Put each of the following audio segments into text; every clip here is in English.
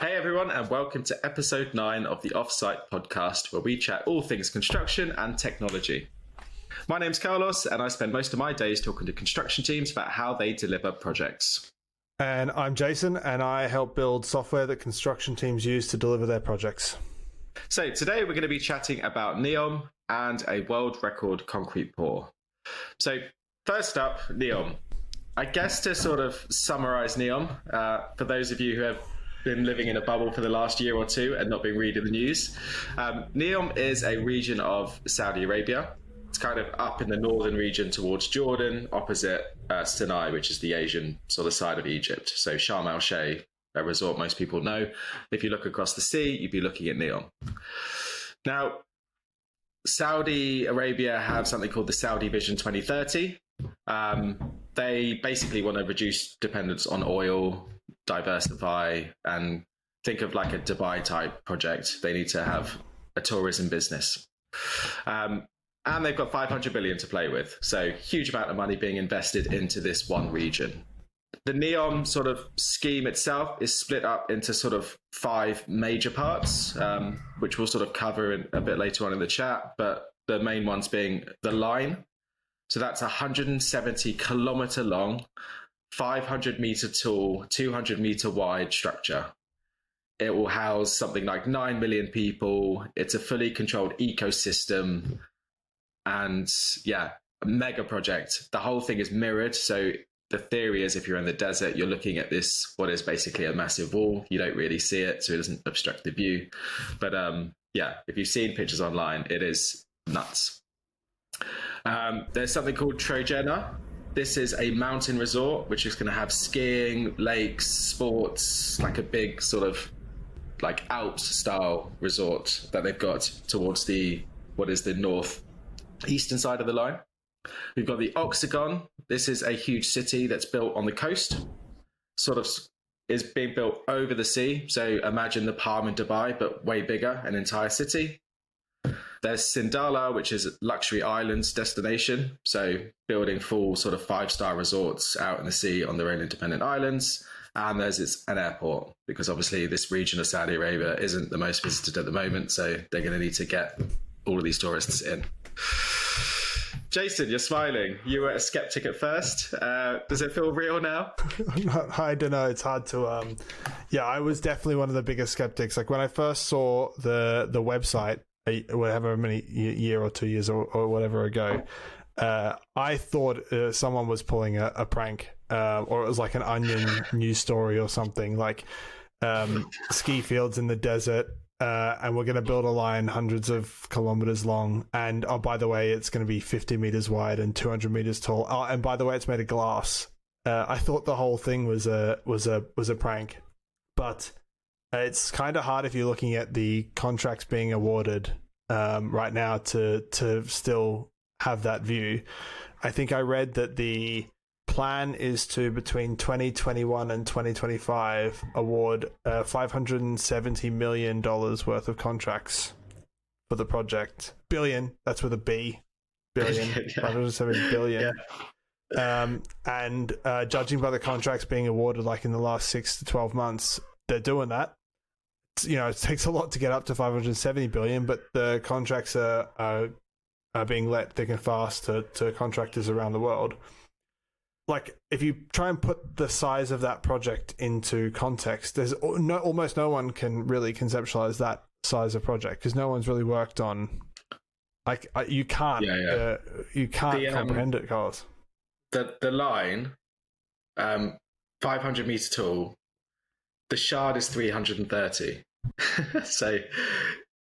Hey everyone, and welcome to episode 9 of the Offsite podcast, where we chat all things construction and technology. My name's Carlos, and I spend most of my days talking to construction teams about how they deliver projects. And I'm Jason, and I help build software that construction teams use to deliver their projects. So, today we're going to be chatting about Neom and a world record concrete pour. So, first up, Neom. I guess to sort of summarize Neom, uh, for those of you who have been living in a bubble for the last year or two and not been reading the news. Um, Neom is a region of Saudi Arabia. It's kind of up in the northern region towards Jordan, opposite uh, Sinai, which is the Asian sort of side of Egypt. So Sharm el Sheikh, a resort most people know. If you look across the sea, you'd be looking at Neom. Now, Saudi Arabia have something called the Saudi Vision 2030. Um, they basically want to reduce dependence on oil, diversify and think of like a Dubai type project. They need to have a tourism business. Um, and they've got 500 billion to play with. So huge amount of money being invested into this one region. The Neom sort of scheme itself is split up into sort of five major parts, um, which we'll sort of cover in, a bit later on in the chat. But the main ones being the line. So that's 170 kilometer long, 500 meter tall, 200 meter wide structure. It will house something like 9 million people. It's a fully controlled ecosystem. And yeah, a mega project. The whole thing is mirrored. So the theory is if you're in the desert, you're looking at this, what is basically a massive wall. You don't really see it, so it doesn't obstruct the view. But um, yeah, if you've seen pictures online, it is nuts. Um, there's something called Trojena, this is a mountain resort which is going to have skiing, lakes, sports, like a big sort of like Alps style resort that they've got towards the what is the north eastern side of the line. We've got the Oxagon. This is a huge city that's built on the coast, sort of is being built over the sea. So imagine the Palm in Dubai, but way bigger, an entire city. There's Sindalah, which is luxury islands destination, so building full sort of five star resorts out in the sea on their own independent islands. And there's it's an airport because obviously this region of Saudi Arabia isn't the most visited at the moment, so they're going to need to get all of these tourists in. Jason, you're smiling. You were a skeptic at first. Uh, does it feel real now? I don't know. It's hard to. Um, yeah, I was definitely one of the biggest skeptics. Like when I first saw the the website, whatever many year or two years or, or whatever ago, uh, I thought uh, someone was pulling a, a prank, uh, or it was like an onion news story or something like um, ski fields in the desert. Uh, and we're going to build a line hundreds of kilometers long. And oh, by the way, it's going to be 50 meters wide and 200 meters tall. Oh, and by the way, it's made of glass. Uh, I thought the whole thing was a was a was a prank, but it's kind of hard if you're looking at the contracts being awarded um, right now to to still have that view. I think I read that the plan is to between 2021 and 2025 award uh, 570 million dollars worth of contracts for the project. Billion, that's with a B. Billion, yeah. 570 billion. Yeah. Um, and uh, judging by the contracts being awarded, like in the last six to 12 months, they're doing that you know, it takes a lot to get up to 570 billion, but the contracts are, are, are being let thick and fast to, to contractors around the world. Like, if you try and put the size of that project into context, there's no, almost no one can really conceptualize that size of project because no one's really worked on. Like, you can't, yeah, yeah. Uh, you can't the, um, comprehend it, Carlos. The the line, um, 500 meter tall, the shard is 330. so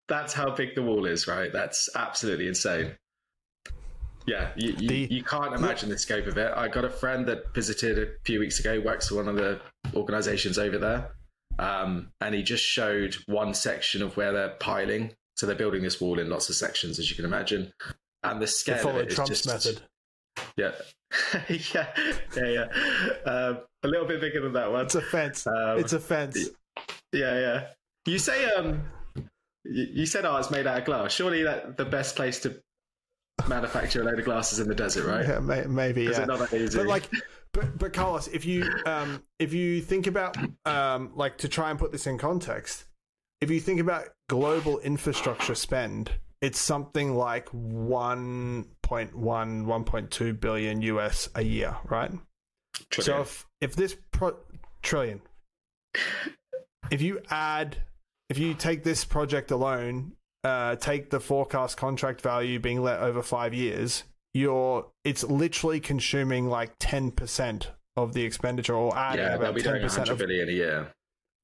that's how big the wall is, right? That's absolutely insane. Yeah, you, you, the, you, can't imagine the scope of it. I got a friend that visited a few weeks ago, works for one of the organizations over there. Um, and he just showed one section of where they're piling. So they're building this wall in lots of sections, as you can imagine. And the scale of it is Trump's just, method. Yeah. yeah, yeah, yeah. Um, a little bit bigger than that one. It's a fence. Um, it's a fence. Yeah, yeah. You say um, you said oh, it's made out of glass. Surely that the best place to manufacture a load of glasses in the desert, right? Yeah, may, maybe. Yeah. not that easy? But like, but but Carlos, if you um if you think about um like to try and put this in context, if you think about global infrastructure spend, it's something like 1.1 1.2 billion US a year, right? So if if this pro- trillion, if you add, if you take this project alone, uh, take the forecast contract value being let over five years, you're it's literally consuming like ten percent of the expenditure, or adding yeah, about ten percent of, billion a year.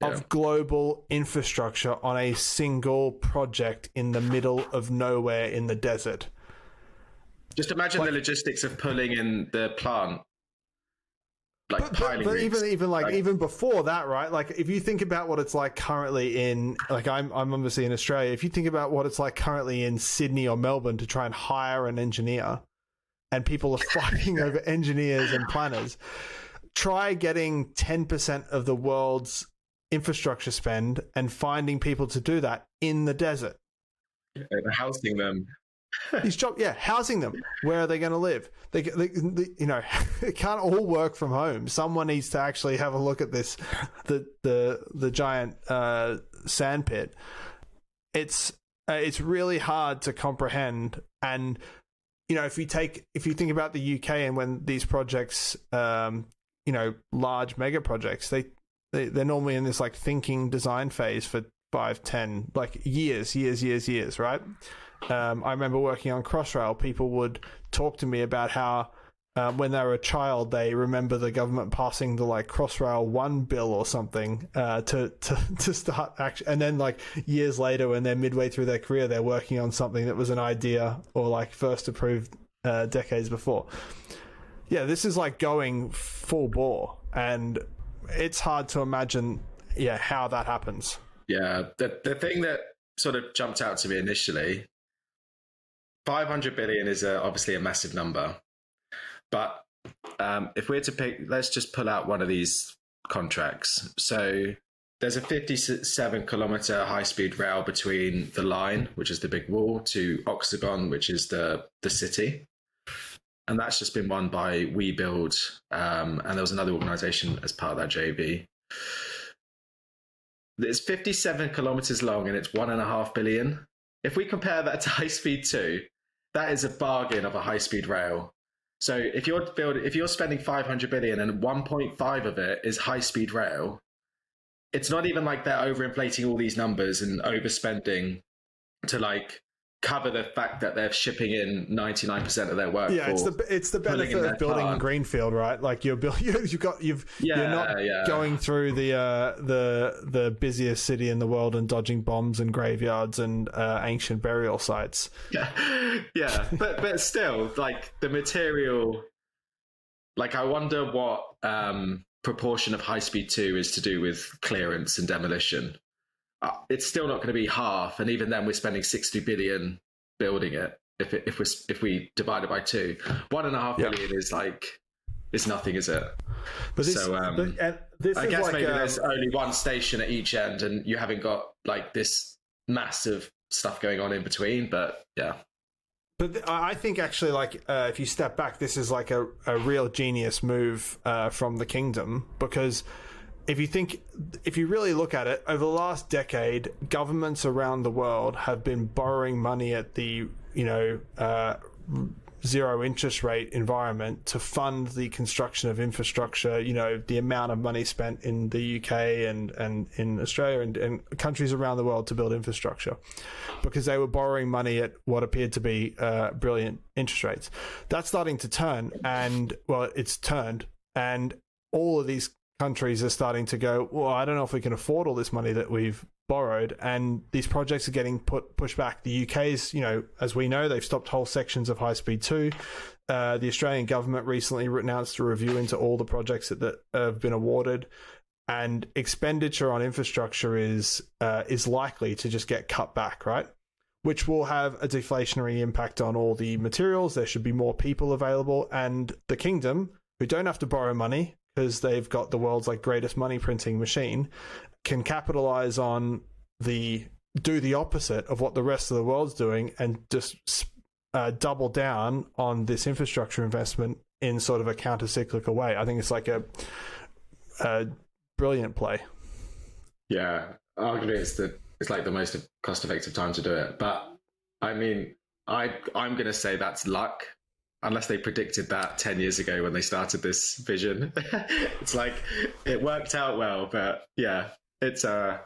Yeah. of global infrastructure on a single project in the middle of nowhere in the desert. Just imagine Like- the logistics of pulling in the plant, like but, but, but even even like, Like- even before that, right? Like if you think about what it's like currently in like I'm I'm obviously in Australia. If you think about what it's like currently in Sydney or Melbourne to try and hire an engineer, and people are fighting over engineers and planners, try getting ten percent of the world's infrastructure spend and finding people to do that in the desert. housing them. These job, yeah, housing them. Where are they going to live? They, they, they, you know, it can't all work from home. Someone needs to actually have a look at this, the the the giant uh, sand pit. It's uh, it's really hard to comprehend, and you know, if you take if you think about the UK and when these projects, um, you know, large mega projects, they, they they're normally in this like thinking design phase for five, ten, like years, years, years, years, right? Um, I remember working on Crossrail. People would talk to me about how um, when they were a child, they remember the government passing the like Crossrail One bill or something uh, to to to start action, and then like years later, when they're midway through their career, they're working on something that was an idea or like first approved uh, decades before. Yeah, this is like going full bore, and it's hard to imagine, yeah, how that happens. Yeah, the the thing that sort of jumped out to me initially, five hundred billion is a, obviously a massive number, but um, if we're to pick, let's just pull out one of these contracts. So there's a fifty-seven kilometer high-speed rail between the line, which is the big wall, to Oxagon, which is the the city. And that's just been won by WeBuild, um, and there was another organisation as part of that JV. It's 57 kilometers long and it's one and a half billion. If we compare that to High Speed 2, that is a bargain of a high speed rail. So if you're building, if you're spending 500 billion and 1.5 of it is high speed rail, it's not even like they're overinflating all these numbers and overspending to like cover the fact that they're shipping in 99% of their work. Yeah, it's the it's the benefit of building plant. greenfield, right? Like you're build, you, you've got you've yeah, you're not yeah. going through the uh, the the busiest city in the world and dodging bombs and graveyards and uh, ancient burial sites. yeah, yeah, but but still, like the material. Like, I wonder what um, proportion of High Speed Two is to do with clearance and demolition. Uh, it's still not going to be half, and even then, we're spending sixty billion building it. If it, if we if we divide it by two, one and a half Yeah. billion is like is nothing, is it? But this, So, um, but, and this I guess like maybe um, there's only one station at each end, and you haven't got like this massive stuff going on in between. But yeah, But th- I I think actually, like, uh, if you step back, this is like a, a real genius move uh, from the kingdom because if you think, if you really look at it, over the last decade, governments around the world have been borrowing money at the, you know, uh, zero interest rate environment to fund the construction of infrastructure. You know, the amount of money spent in the UK and, and in Australia and, and countries around the world to build infrastructure because they were borrowing money at what appeared to be uh, brilliant interest rates. That's starting to turn, and well, it's turned, and all of these countries are starting to go. Well, I don't know if we can afford all this money that we've borrowed, and these projects are getting put pushed back. The UK's, you know, as we know, they've stopped whole sections of High Speed Two. Uh, the Australian government recently announced a review into all the projects that, that have been awarded and expenditure on infrastructure is uh, is likely to just get cut back, right? Which will have a deflationary impact on all the materials. There should be more people available, and the kingdom, who don't have to borrow money because they've got the world's like greatest money printing machine, can capitalize on the do the opposite of what the rest of the world's doing and just uh, double down on this infrastructure investment in sort of a counter cyclical way. I think it's like a, a brilliant play. Yeah, arguably it's the it's like the most cost effective time to do it. But I mean, I I'm going to say that's luck. Unless they predicted that 10 years ago when they started this vision. it's like it worked out well, but yeah, it's uh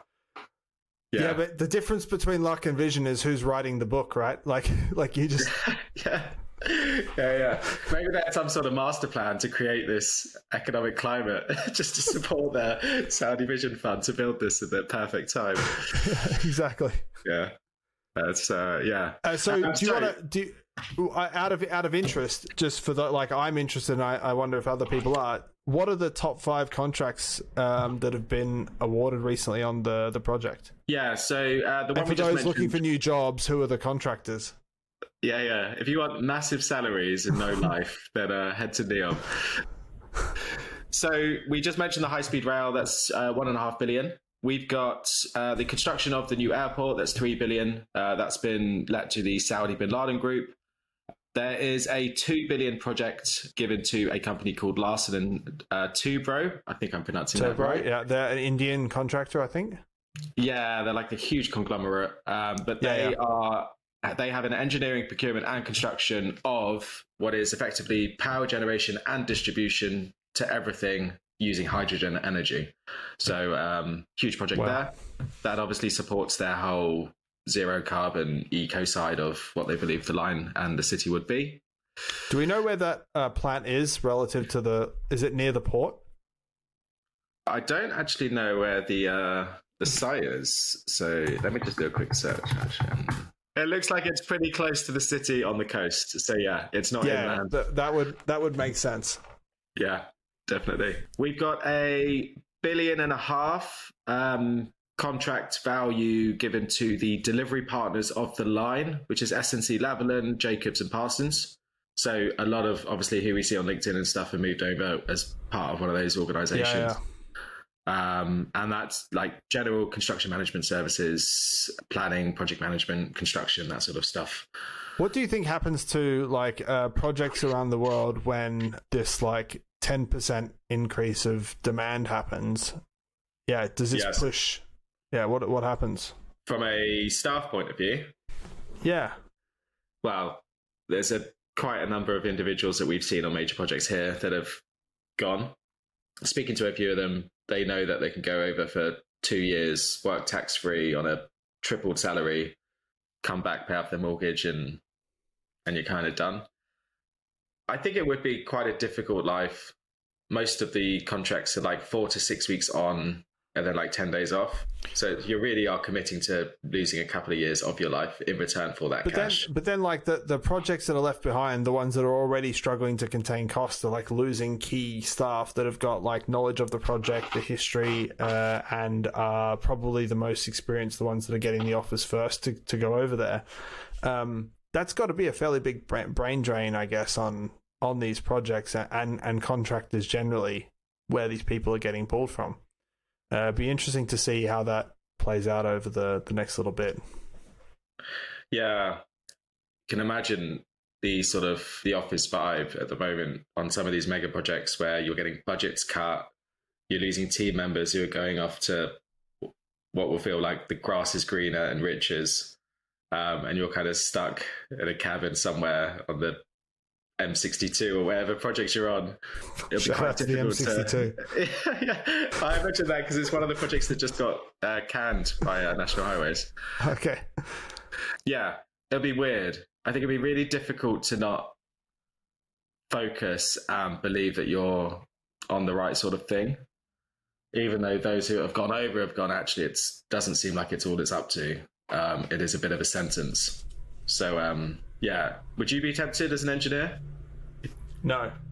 yeah. yeah. but the difference between luck and vision is who's writing the book, right? Like, like you just yeah, yeah, yeah. Maybe they had some sort of master plan to create this economic climate just to support their Saudi Vision Fund to build this at the perfect time. exactly. Yeah, that's uh, yeah. Uh, so, uh, do you want to do? Out of out of interest, just for the like, I'm interested, and I, I wonder if other people are. What are the top five contracts um, that have been awarded recently on the the project? Yeah, so uh, the one and for those looking for new jobs, who are the contractors? Yeah, yeah. If you want massive salaries and no life, then uh, head to Neom. so we just mentioned the high speed rail. That's uh, one and a half billion. We've got uh, the construction of the new airport. That's three billion. Uh, that's been let to the Saudi Binladin Group. There is a two billion project given to a company called Larsen and uh, Toubro. I think I'm pronouncing Toubro, that right. Yeah, they're an Indian contractor, I think. Yeah, they're like a huge conglomerate, um, but they yeah, yeah. are they have an engineering, procurement, and construction of what is effectively power generation and distribution to everything using hydrogen energy. So, um, huge project wow. there. That obviously supports their whole zero carbon eco side of what they believe the line and the city would be. Do we know where that uh, plant is relative to the? Is it near the port? I don't actually know where the uh, the site is. So let me just do a quick search. Actually. It looks like it's pretty close to the city on the coast. So yeah, it's not yeah, inland. Th- that would that would make sense. Yeah, definitely. We've got a billion and a half um, contract value given to the delivery partners of the line, which is SNC Lavalin, Jacobs, and Parsons. So a lot of obviously who we see on LinkedIn and stuff have moved over as part of one of those organizations. Yeah, yeah. Um, and that's like general construction management services, planning, project management, construction, that sort of stuff. What do you think happens to like uh, projects around the world when this like ten percent increase of demand happens? Yeah, does this yes. push? Yeah, what what happens from a staff point of view? Yeah, well, there's a quite a number of individuals that we've seen on major projects here that have gone. Speaking to a few of them, they know that they can go over for two years, work tax free on a tripled salary, come back, pay off their mortgage, and and you're kind of done. I think it would be quite a difficult life. Most of the contracts are like four to six weeks on, and then like 10 days off. So you really are committing to losing a couple of years of your life in return for that but cash. Then, but then, like the, the projects that are left behind, the ones that are already struggling to contain costs, are like losing key staff that have got like knowledge of the project, the history, uh, and are probably the most experienced, the ones that are getting the offers first to, to go over there. Um, that's got to be a fairly big brain drain, I guess, on on these projects and and contractors generally, where these people are getting pulled from. Uh, it'd be interesting to see how that plays out over the, the next little bit. Yeah, can imagine the sort of the office vibe at the moment on some of these mega projects where you're getting budgets cut, you're losing team members who are going off to what will feel like the grass is greener and riches, um, and you're kind of stuck in a cabin somewhere on the M62 or whatever projects you're on. It'll Shout be quite difficult to. to yeah, I mentioned that because it's one of the projects that just got uh, canned by uh, National Highways. Okay. Yeah, it'll be weird. I think it'll be really difficult to not focus and believe that you're on the right sort of thing. Even though those who have gone over have gone, actually, it doesn't seem like it's all it's up to. Um, it is a bit of a sentence. So, um, yeah. Would you be tempted as an engineer? No.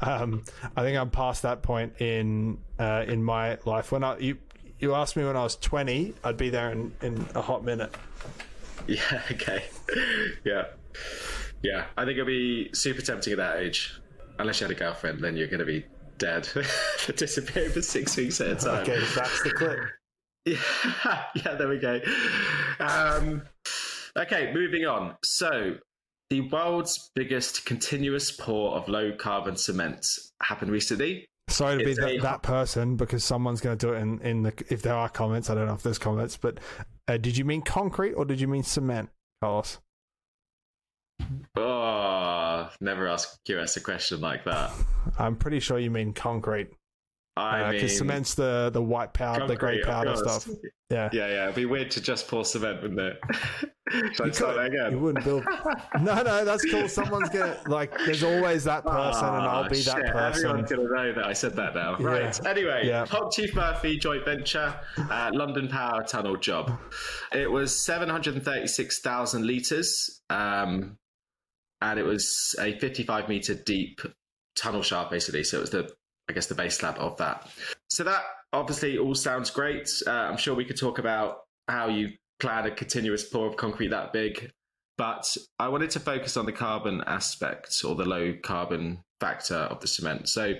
Um, I think I'm past that point in uh, in my life. When I you you asked me when I was 20, I'd be there in, in a hot minute. Yeah. Okay. yeah. Yeah. I think it'd be super tempting at that age. Unless you had a girlfriend, then you're going to be dead for disappearing for six weeks at a time. Okay, that's the clip. Yeah, yeah, there we go. Um, Okay, moving on. So, the world's biggest continuous pour of low carbon cement happened recently. Sorry to be that, a- that person because someone's going to do it in, in the if there are comments. I don't know if there's comments, but uh, did you mean concrete or did you mean cement, Carlos? Oh, never ask QS a question like that. I'm pretty sure you mean concrete I because mean, cement's the the white powder, the grey powder stuff. Yeah. Yeah, yeah. It'd be weird to just pour cement, wouldn't it? Start again? You wouldn't build. No, no, that's cool. Someone's gonna like. There's always that person, and I'll Ah, be that person. Everyone's gonna know that I said that now. Yeah. Right. Anyway, Yeah. Hochtief Murphy joint venture, uh, London Power Tunnel job. It was 736,000 litres, um, and it was a 55 metre deep tunnel shaft, basically. So it was the, I guess, the base slab of that. So that obviously all sounds great. Uh, I'm sure we could talk about how you plan a continuous pour of concrete that big. But I wanted to focus on the carbon aspect or the low carbon factor of the cement. So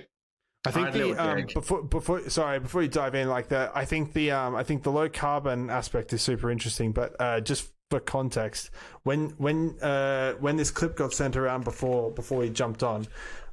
I think little the um, before before sorry before you dive in like that, I think the um, I think the low carbon aspect is super interesting. But uh, just for context, when when uh, when this clip got sent around before before we jumped on,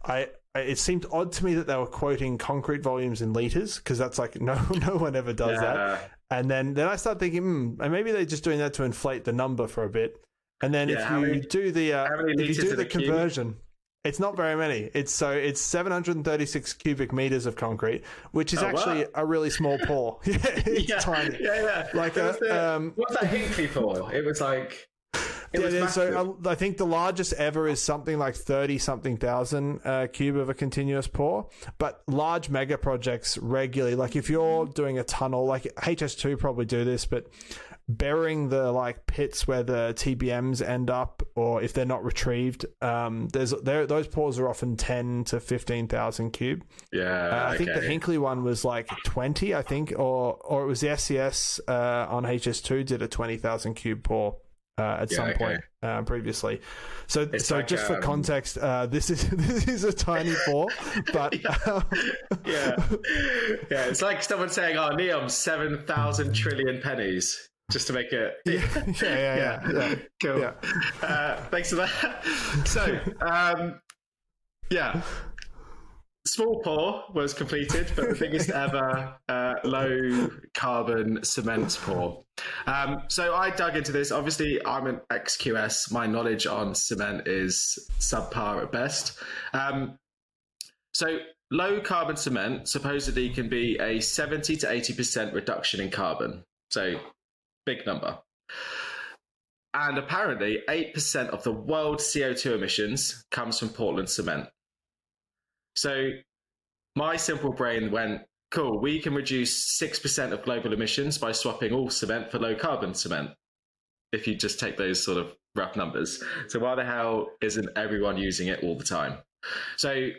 I. I- It seemed odd to me that they were quoting concrete volumes in liters because that's like no no one ever does that. uh, And then then I started thinking, hmm, and maybe they're just doing that to inflate the number for a bit. And then Yeah, if you many- do the uh, if you do the a cube? conversion, it's not very many. It's so it's 736 cubic meters of concrete, which is Oh, actually wow. a really small pour. yeah, it's yeah, tiny. Yeah, yeah. Like a, was the- um, what's that Hinkley for? It was like. It Yeah, was so uh, I think the largest ever is something like thirty something thousand uh, cube of a continuous pour. But large mega projects regularly, like if you're doing a tunnel, like HS2 probably do this, but burying the like pits where the TBMs end up, or if they're not retrieved, um, there's there those pours are often ten to fifteen thousand cube. yeah, Uh, I think the. Hinkley one was like 20, I think, or or it was the SCS uh, on HS2 did a 20,000 cube pour uh, at Yeah, some okay. point uh, previously. So, It's so like, just for um, context, uh, this is this is a tiny four, but uh, yeah, yeah. It's like someone saying, "Oh, Neom, seven thousand trillion pennies," just to make it. yeah, yeah, yeah, yeah. cool. Yeah. Uh, thanks for that. So, um, yeah, small pour was completed, but the biggest ever uh, low carbon cement pour. Um, so I dug into this. Obviously, I'm an XQS. My knowledge on cement is subpar at best. Um, so low carbon cement supposedly can be a 70 to 80% reduction in carbon. So big number. And apparently 8% of the world's CO2 emissions comes from Portland cement. So my simple brain went, cool, we can reduce 6% of global emissions by swapping all cement for low carbon cement. If you just take those sort of rough numbers. So why the hell isn't everyone using it all the time? So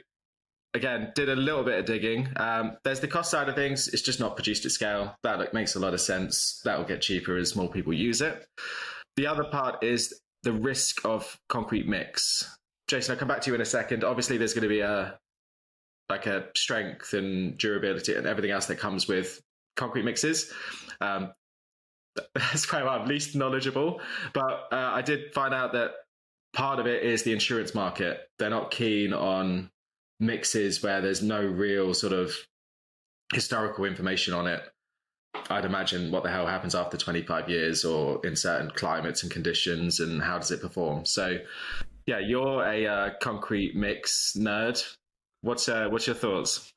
again, did a little bit of digging. Um, there's the cost side of things. It's just not produced at scale. That like, makes a lot of sense. That will get cheaper as more people use it. The other part is the risk of concrete mix. Jason, I'll come back to you in a second. Obviously, there's going to be a like a strength and durability and everything else that comes with concrete mixes. Um, that's where I'm least knowledgeable. But uh, I did find out that part of it is the insurance market. They're not keen on mixes where there's no real sort of historical information on it. I'd imagine what the hell happens after 25 years or in certain climates and conditions and how does it perform. So, yeah, you're a uh, concrete mix nerd. What's uh, what's your thoughts?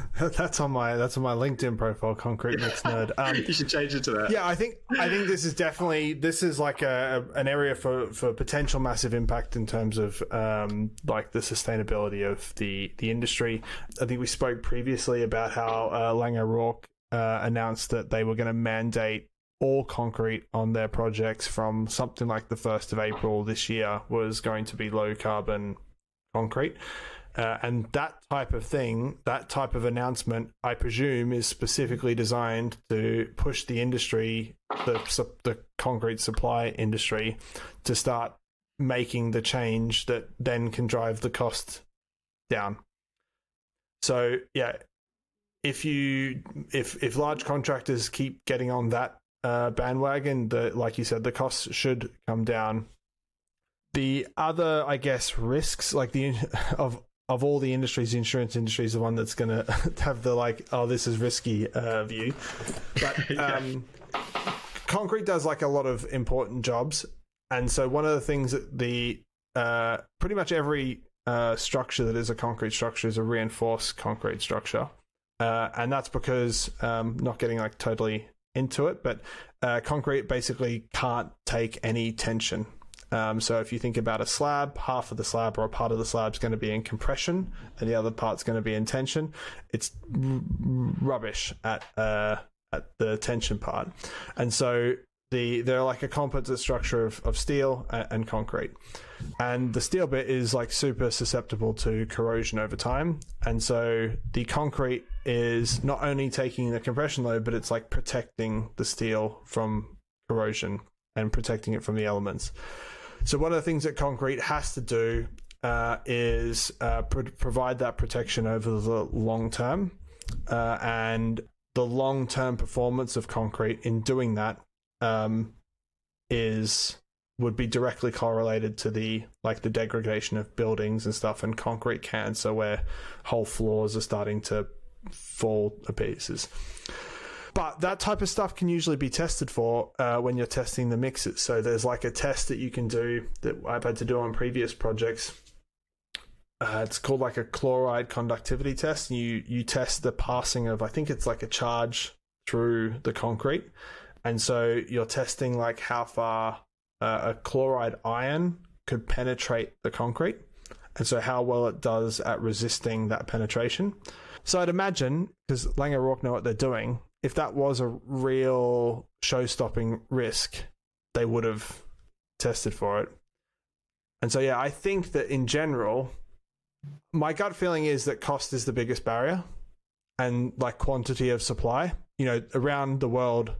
that's on my that's on my LinkedIn profile, concrete mix nerd. Um, you should change it to that. Yeah, I think I think this is definitely this is like a, an area for, for potential massive impact in terms of um, like the sustainability of the the industry. I think we spoke previously about how uh, Laing O'Rourke uh, announced that they were going to mandate all concrete on their projects from something like the first of April this year was going to be low carbon concrete. Uh, and that type of thing, that type of announcement, I presume, is specifically designed to push the industry, the the concrete supply industry, to start making the change that then can drive the cost down. So yeah, if you if if large contractors keep getting on that uh, bandwagon. The like you said, the costs should come down. The other, I guess, risks like the of of all the industries, the insurance industry is the one that's going to have the like, oh, this is risky uh, view. But um, concrete does like a lot of important jobs, and so one of the things that the uh, pretty much every uh, structure that is a concrete structure is a reinforced concrete structure, uh, and that's because um, not getting like totally into it, but uh, concrete basically can't take any tension. Um, so if you think about a slab, half of the slab or a part of the slab is going to be in compression, and the other part's going to be in tension. It's r- rubbish at uh, at the tension part, and so the they're like a composite structure of, of steel and, and concrete, and the steel bit is like super susceptible to corrosion over time, and so the concrete is not only taking the compression load, but it's like protecting the steel from corrosion and protecting it from the elements. So one of the things that concrete has to do uh, is uh, pro- provide that protection over the long term, uh, and the long term performance of concrete in doing that um, is would be directly correlated to the like the degradation of buildings and stuff and concrete cancer where whole floors are starting to fall to pieces. But that type of stuff can usually be tested for uh, when you're testing the mixes. So there's like a test that you can do that I've had to do on previous projects. Uh, it's called like a chloride conductivity test. You you test the passing of I think it's like a charge through the concrete, and so you're testing like how far uh, a chloride ion could penetrate the concrete, and so how well it does at resisting that penetration. So I'd imagine because O'Rourke know what they're doing, if that was a real show-stopping risk, they would have tested for it. And so, yeah, I think that in general, my gut feeling is that cost is the biggest barrier, and like quantity of supply. You know, around the world,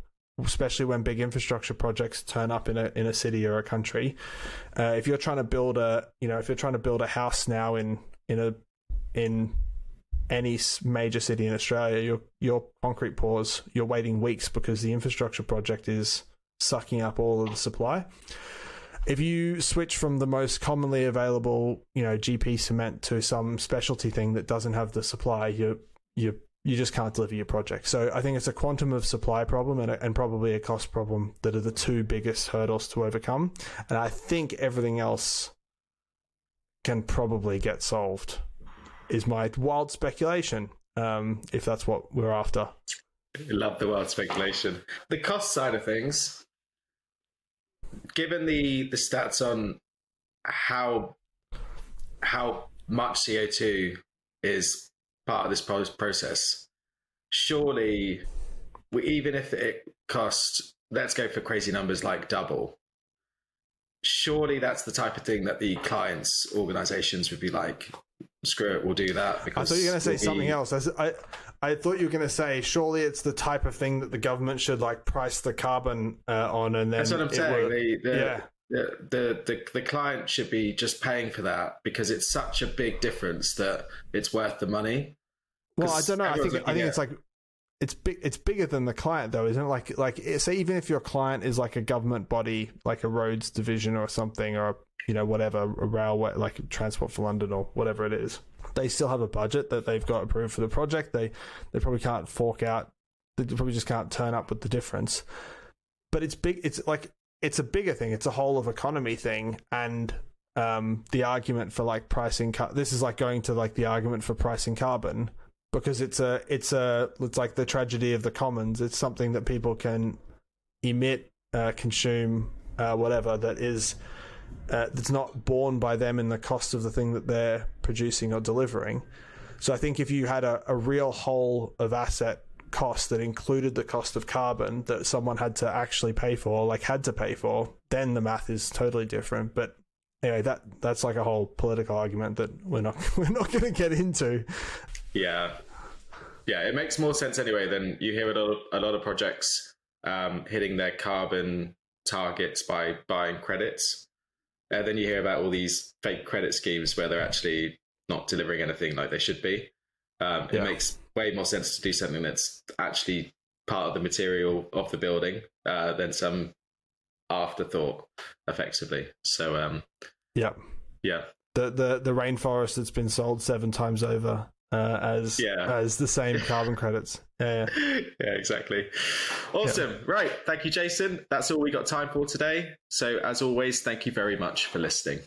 especially when big infrastructure projects turn up in a in a city or a country, uh, if you're trying to build a, you know, if you're trying to build a house now in in a in any major city in Australia, your your concrete pours, you're waiting weeks because the infrastructure project is sucking up all of the supply. If you switch from the most commonly available, you know, GP cement to some specialty thing that doesn't have the supply, you you you just can't deliver your project. So I think it's a quantum of supply problem and, and probably a cost problem that are the two biggest hurdles to overcome. And I think everything else can probably get solved is my wild speculation. Um, if that's what we're after. Love the wild speculation. The cost side of things, given the the stats on how how much CO two is part of this process, surely, we, even if it costs, let's go for crazy numbers like double. Surely that's the type of thing that the clients' organizations would be like, screw it, we'll do that. Because I thought you were going to say something be... else. I, I thought you were going to say surely it's the type of thing that the government should like price the carbon uh, on, and then that's what I'm saying. the, the, yeah. The, the, the the client should be just paying for that because it's such a big difference that it's worth the money. Well, I don't know. I think I think it's like it's big. It's bigger than the client, though, isn't it? Like, like say, even if your client is like a government body, like a roads division or something, or you know, whatever, a railway, like Transport for London or whatever it is. They still have a budget that they've got approved for the project. They they probably can't fork out. They probably just can't turn up with the difference. But it's big. It's like it's a bigger thing. It's a whole of economy thing, and um, the argument for like pricing. Car- this is like going to like the argument for pricing carbon because it's a it's a it's like the tragedy of the commons. It's something that people can emit, uh, consume, uh, whatever that is uh, that's not borne by them in the cost of the thing that they're producing or delivering. So I think if you had a, a real whole of asset cost that included the cost of carbon that someone had to actually pay for, like had to pay for, then the math is totally different. But anyway, that that's like a whole political argument that we're not we're not going to get into. Yeah, yeah, it makes more sense anyway. Than you hear a lot of, a lot of projects um, hitting their carbon targets by buying credits. And then you hear about all these fake credit schemes where they're actually not delivering anything like they should be. Um, it yeah. makes way more sense to do something that's actually part of the material of the building uh, than some afterthought, effectively. So, um, yeah, yeah, the the the rainforest that's been sold seven times over uh, as Yeah. as the same carbon credits. Yeah, yeah. yeah, exactly. Awesome. Right. Thank you, Jason. That's all we got time for today. So, as always, thank you very much for listening.